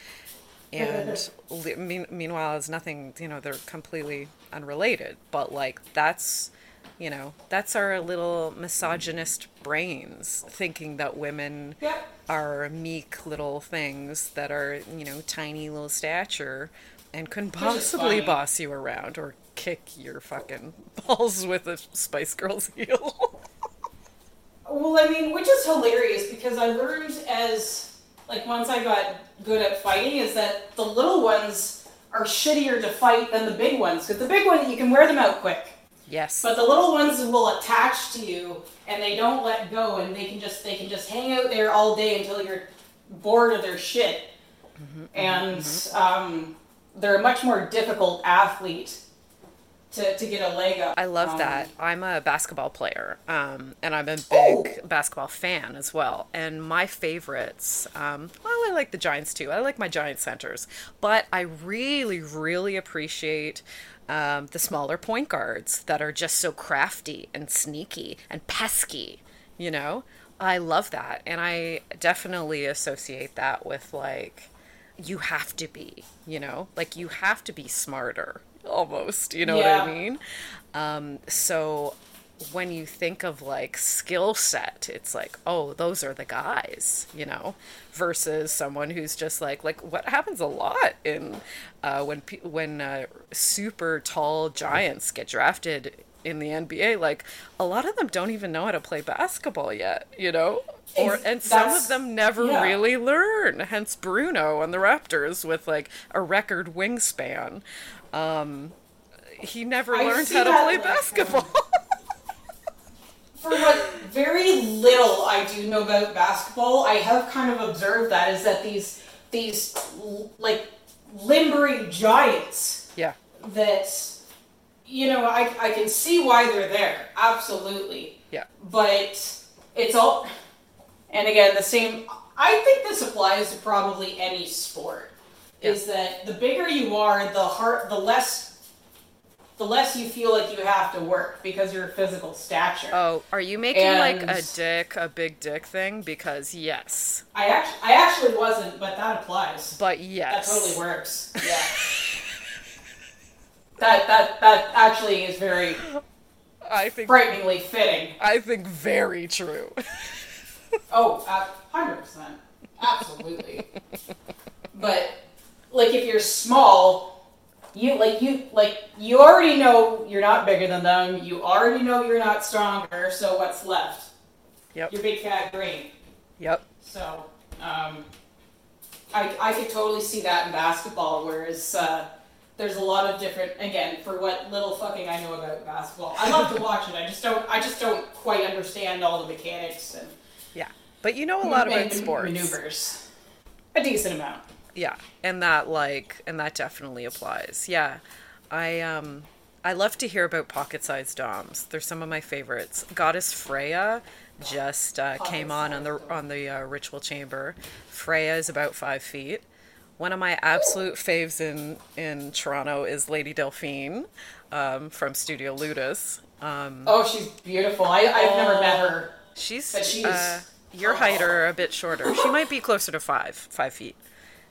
And mean, meanwhile, it's nothing, you know, they're completely unrelated. But like, that's, you know, that's our little misogynist brains thinking that women Yep. are meek little things that are, you know, tiny little stature and couldn't possibly boss you around or kick your fucking balls with a Spice Girls heel. Well, I mean, which is hilarious because I learned as like once I got good at fighting is that the little ones are shittier to fight than the big ones because the big one you can wear them out quick, yes. but the little ones will attach to you and they don't let go and they can just they can just hang out there all day until you're bored of their shit, and um, they're a much more difficult athlete to, to get a leg up. I love Um, that. I'm a basketball player, um, and I'm a big Oh. basketball fan as well. And my favorites, um, well, I like the Giants too. I like my Giant centers, but I really, really appreciate um, the smaller point guards that are just so crafty and sneaky and pesky. You know, I love that, and I definitely associate that with like you have to be, you know, like you have to be smarter almost, you know what I mean? Um, so when you think of like skill set, it's like, oh, those are the guys, you know, versus someone who's just like, like what happens a lot in uh, when pe- when uh, super tall giants get drafted in the NBA, like a lot of them don't even know how to play basketball yet, you know, or and some of them never yeah. really learn. Hence Bruno on the Raptors with like a record wingspan. Um, he never I learned how to play basketball. for what very little I do know about basketball, I have kind of observed that is that these these like limbering giants yeah, that you know I I can see why they're there absolutely, yeah, but it's all and again the same. I think this applies to probably any sport. Is that the bigger you are, the hard, the less. The less you feel like you have to work because your physical stature. Oh, are you making like a dick, a big dick thing? Because yes, I actually, I actually wasn't, but that applies. but yes. That totally works. Yeah. that that that actually is very I think frighteningly fitting. I think very true. Oh, hundred percent, absolutely. but like, if you're small, you like you like you already know you're not bigger than them. You already know you're not stronger. So what's left? Yep. Your big fat brain. Yep. So, um, I, I could totally see that in basketball, whereas uh, there's a lot of different. Again, for what little fucking I know about basketball, I love to watch it. I just don't. I just don't quite understand all the mechanics and Yeah, but you know a lot about sports. maneuvers. A decent amount. Yeah, and that like and that definitely applies. Yeah. I um I love to hear about pocket-sized doms. They're some of my favorites. Goddess Freya just uh, came on on the on the uh, ritual chamber. Freya is about 5 feet. One of my absolute faves in in Toronto is Lady Delphine um, from Studio Ludus. Um, Oh, she's beautiful. I, I've never met her. she's she's- uh, your height or a bit shorter. She might be closer to five, five feet.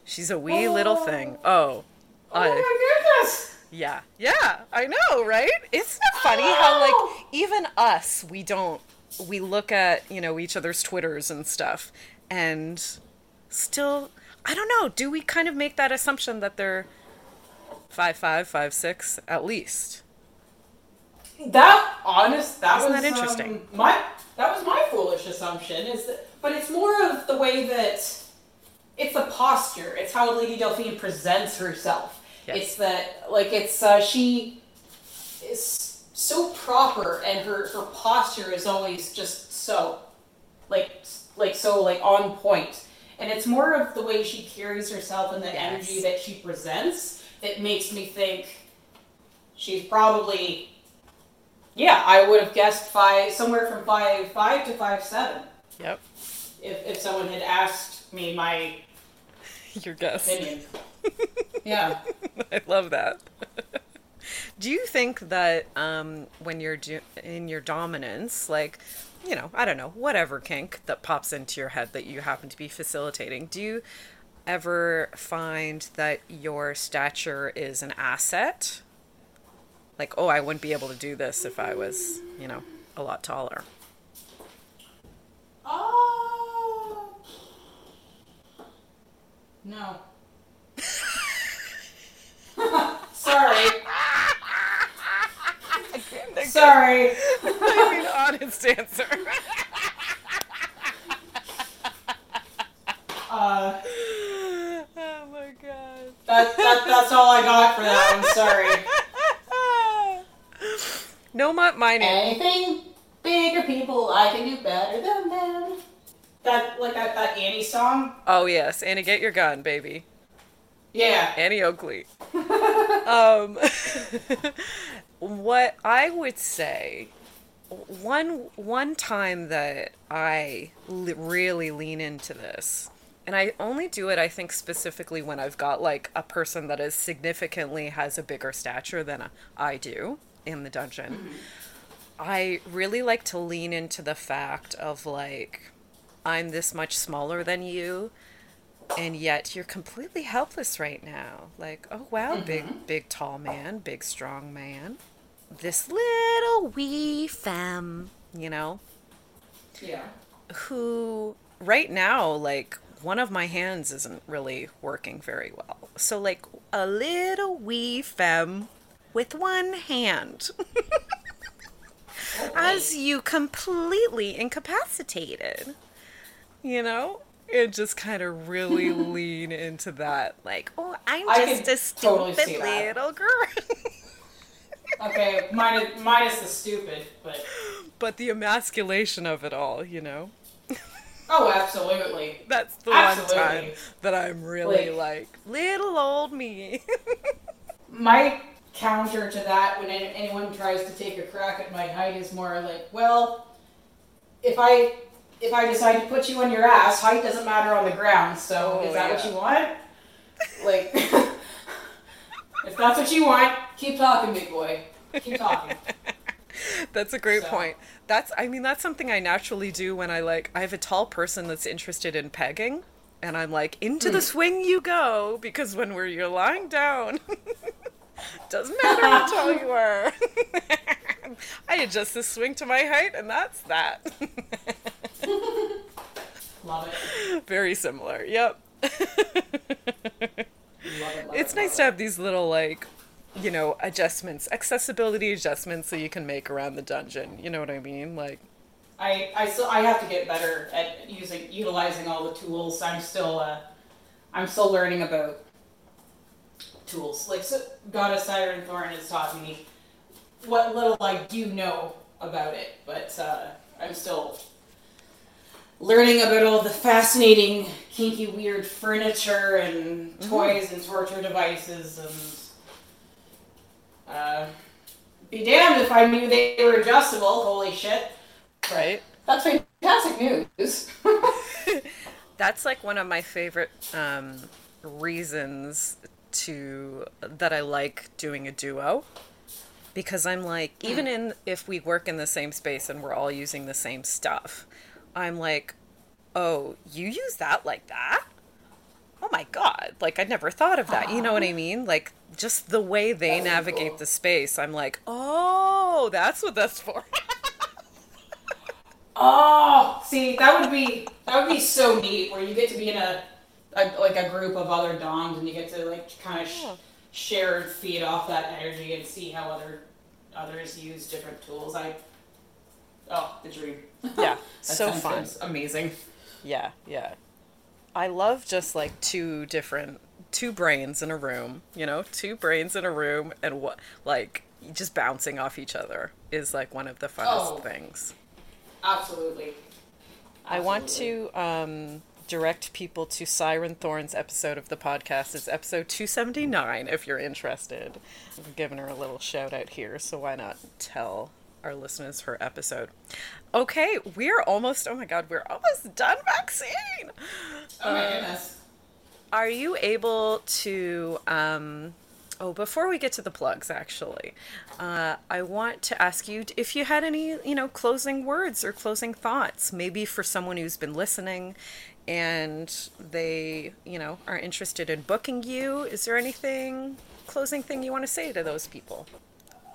She's a wee little thing. Oh, Oh I- my goodness! yeah, yeah, I know, right? Isn't it funny how like even us, we don't, we look at you know each other's twitters and stuff, and still, I don't know. Do we kind of make that assumption that they're five five, five six at least? That honest, that Isn't was that interesting? um, my that was my foolish assumption. Is that, but it's more of the way that it's the posture. It's how Lady Delphine presents herself. Yes. It's that like it's uh, she is so proper, and her her posture is always just so like like so like on point. And it's more of the way she carries herself and the Yes. energy that she presents that makes me think she's probably yeah, I would have guessed five, somewhere from five five to five seven. Yep, If if someone had asked me my your guess. opinion. yeah. I love that. Do you think that um, when you're do- in your dominance, like, you know, I don't know, whatever kink that pops into your head that you happen to be facilitating, do you ever find that your stature is an asset? Like, oh, I wouldn't be able to do this if I was, you know, a lot taller. Oh. No. Sorry. Sorry. I mean, honest answer. Uh, oh my god. that, that, that's all I got for that one. Sorry. No, my, mine. Anything bigger people, I can do better than them. That, like that, that Annie song? Oh yes, Annie, get your gun, baby. Yeah. Annie Oakley. um, what I would say, one one time that I li- really lean into this, and I only do it, I think, specifically when I've got like a person that is significantly has a bigger stature than I do in the dungeon. I really like to lean into the fact of like, I'm this much smaller than you, and yet you're completely helpless right now. Like, oh wow, big, mm-hmm. big, tall man, big, strong man. This little wee femme, you know, Yeah. who right now, like, one of my hands isn't really working very well. So, like, a little wee femme with one hand. As you completely incapacitated. You know? And just kind of really lean into that. Like, oh, I'm just a stupid totally little girl. Okay, minus, minus the stupid, but. but the emasculation of it all, you know? Oh, absolutely. That's the one time that I'm really Like- like, little old me. My counter to that when anyone tries to take a crack at my height is more like, well, if I if I decide to put you on your ass, height doesn't matter on the ground. So Oh, is that what you want? Like, if that's what you want, keep talking, big boy. Keep talking. that's a great So- point. That's I mean that's something I naturally do when I like I have a tall person that's interested in pegging and I'm like into Hmm. the swing you go because when we're you're lying down doesn't matter how tall you are. I adjust the swing to my height and that's that. Love it. Very similar. Yep. Love it. It's it, nice to have these little like you know adjustments accessibility adjustments so you can make around the dungeon you know what i mean like I, I still I have to get better at using utilizing all the tools. I'm still uh, I'm still learning about tools. Like so, Goddess Siren Thorn has taught me what little I do know about it, but uh, I'm still learning about all the fascinating, kinky, weird furniture and toys and torture devices and uh, be damned if I knew they were adjustable. Holy shit! right That's fantastic news. that's like one of my favorite um reasons to that i like doing a duo because i'm like even in if we work in the same space and we're all using the same stuff i'm like oh you use that like that oh my god like i never thought of that you know what i mean like just the way they That's navigate cool. the space i'm like oh that's what that's for oh, see, that would be that would be so neat, where you get to be in a, a like a group of other doms, and you get to like kind of sh- Yeah. share and feed off that energy and see how other others use different tools. I oh, the dream. yeah so fun amazing. Yeah, yeah. I love just like two different two brains in a room, you know, two brains in a room and what like just bouncing off each other is like one of the funnest Oh. things. Absolutely. I want to um direct people to Siren Thorn's episode of the podcast. It's episode 279 if you're interested. I'm giving her a little shout out here, so why not tell our listeners her episode. Okay, we're almost oh my god, we're almost done Maxine. Oh my Uh, goodness. Are you able to um, Oh, before we get to the plugs, actually, uh, I want to ask you if you had any, you know, closing words or closing thoughts, maybe for someone who's been listening and they, you know, are interested in booking you. Is there anything closing thing you want to say to those people?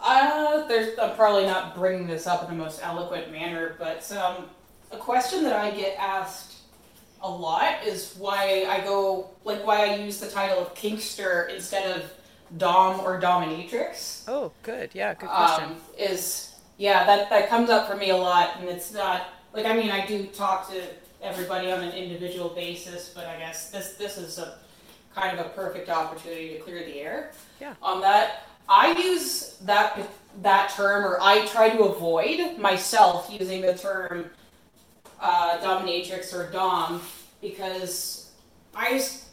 Uh, there's, I'm probably not bringing this up in the most eloquent manner, but um, a question that I get asked a lot is why I go, like, why I use the title of Kinkster instead of Dom or Dominatrix. Oh, good. Yeah, good question. Um, is, yeah, that, that comes up for me a lot, and it's not, like, I mean, I do talk to everybody on an individual basis, but I guess this, this is a kind of a perfect opportunity to clear the air yeah. on that. I use that that term, or I try to avoid myself using the term uh, dominatrix or dom because I just,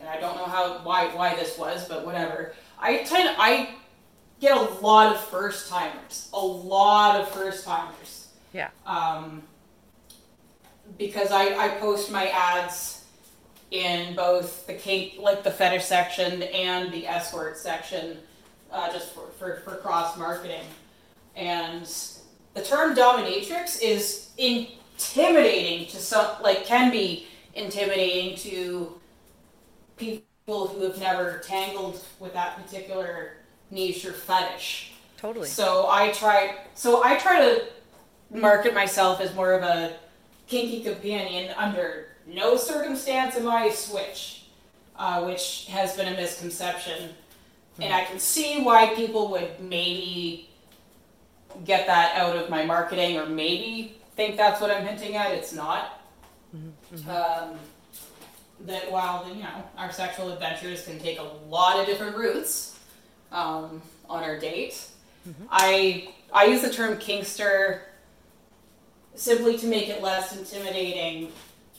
and I don't know how why why this was, but whatever. I tend I get a lot of first timers, a lot of first timers. Yeah. Um, because I I post my ads in both the kink like the fetish section and the escort section uh, just for, for, for cross marketing. And the term dominatrix is intimidating to some, like, can be intimidating to people who have never tangled with that particular niche or fetish. Totally. So I try, so I try to market myself as more of a kinky companion under no circumstance am I a switch, uh, which has been a misconception and I can see why people would maybe get that out of my marketing or maybe think that's what I'm hinting at. It's not. Mm-hmm. Um, that while you know our sexual adventures can take a lot of different routes um, on our date, mm-hmm. I I use the term kinkster simply to make it less intimidating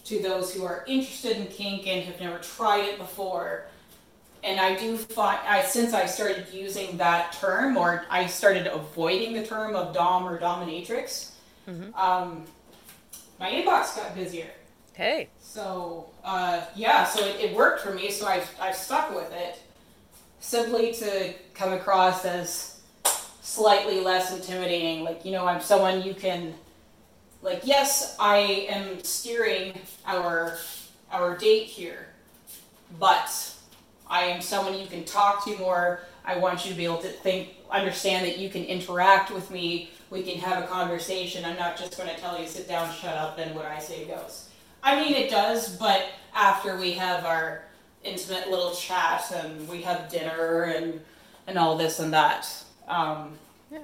to those who are interested in kink and have never tried it before and I do find, I, since I started using that term, or I started avoiding the term of dom or dominatrix, mm-hmm. um, my inbox got busier. Hey. So uh, yeah, so it, it, worked for me. So I've I've stuck with it, simply to come across as slightly less intimidating. Like you know, I'm someone you can, like yes, I am steering our our date here, but I am someone you can talk to more. I want you to be able to think, understand that you can interact with me. We can have a conversation. I'm not just going to tell you sit down, shut up, and what I say goes. I mean, it does, but after we have our intimate little chat and we have dinner and and all this and that. Um, yeah.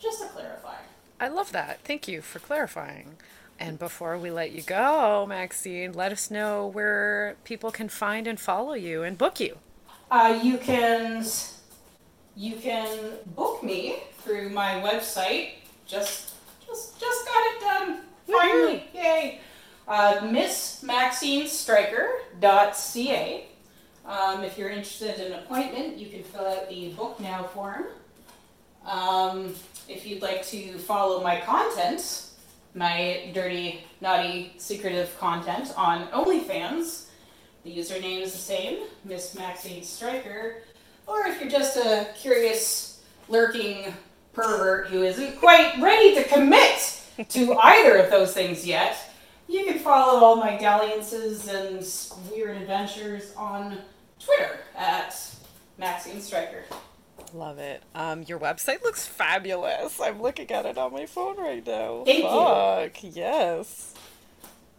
Just to clarify. I love that. Thank you for clarifying. And before we let you go, Maxine, let us know where people can find and follow you and book you. Uh, you can you can book me through my website. Just just just got it done. Finally, yay! Uh, MissMaxineStriker.ca. Um, if you're interested in an appointment, you can fill out the book now form. Um, if you'd like to follow my content, my dirty, naughty, secretive content on OnlyFans. The username is the same, Miss Maxine Striker. Or if you're just a curious, lurking pervert who isn't quite ready to commit to either of those things yet, you can follow all my dalliances and weird adventures on Twitter at Maxine Striker. Love it. Um, your website looks fabulous. I'm looking at it on my phone right now. Thank Fuck. you. Yes.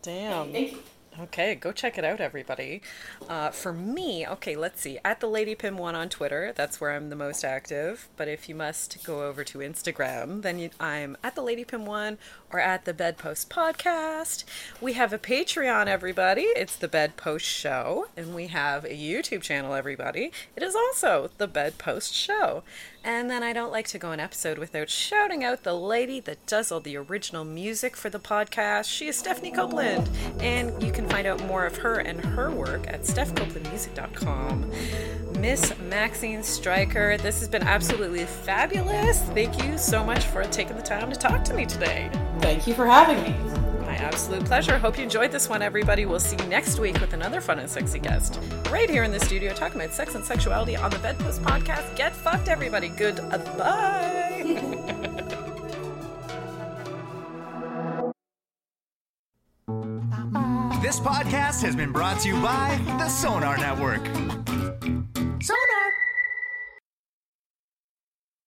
Damn. Thank you. Okay, go check it out, everybody. Uh, for me, okay, let's see. At the Lady Pim one on Twitter, that's where I'm the most active. But if you must go over to Instagram, then you, I'm at the Lady Pim one or at the Bedpost Podcast. We have a Patreon, everybody. It's the Bedpost Show, and we have a YouTube channel, everybody. It is also the Bedpost Show. And then I don't like to go an episode without shouting out the lady that does all the original music for the podcast. She is Stephanie Copeland, and you can find out more of her and her work at stephcopelandmusic.com. Miss Maxine Striker, this has been absolutely fabulous. Thank you so much for taking the time to talk to me today. Thank you for having me. My absolute pleasure. Hope you enjoyed this one, everybody. We'll see you next week with another fun and sexy guest right here in the studio talking about sex and sexuality on the Bedpost Podcast. Get fucked, everybody. Good. Uh, bye. This podcast has been brought to you by the Sonar Network.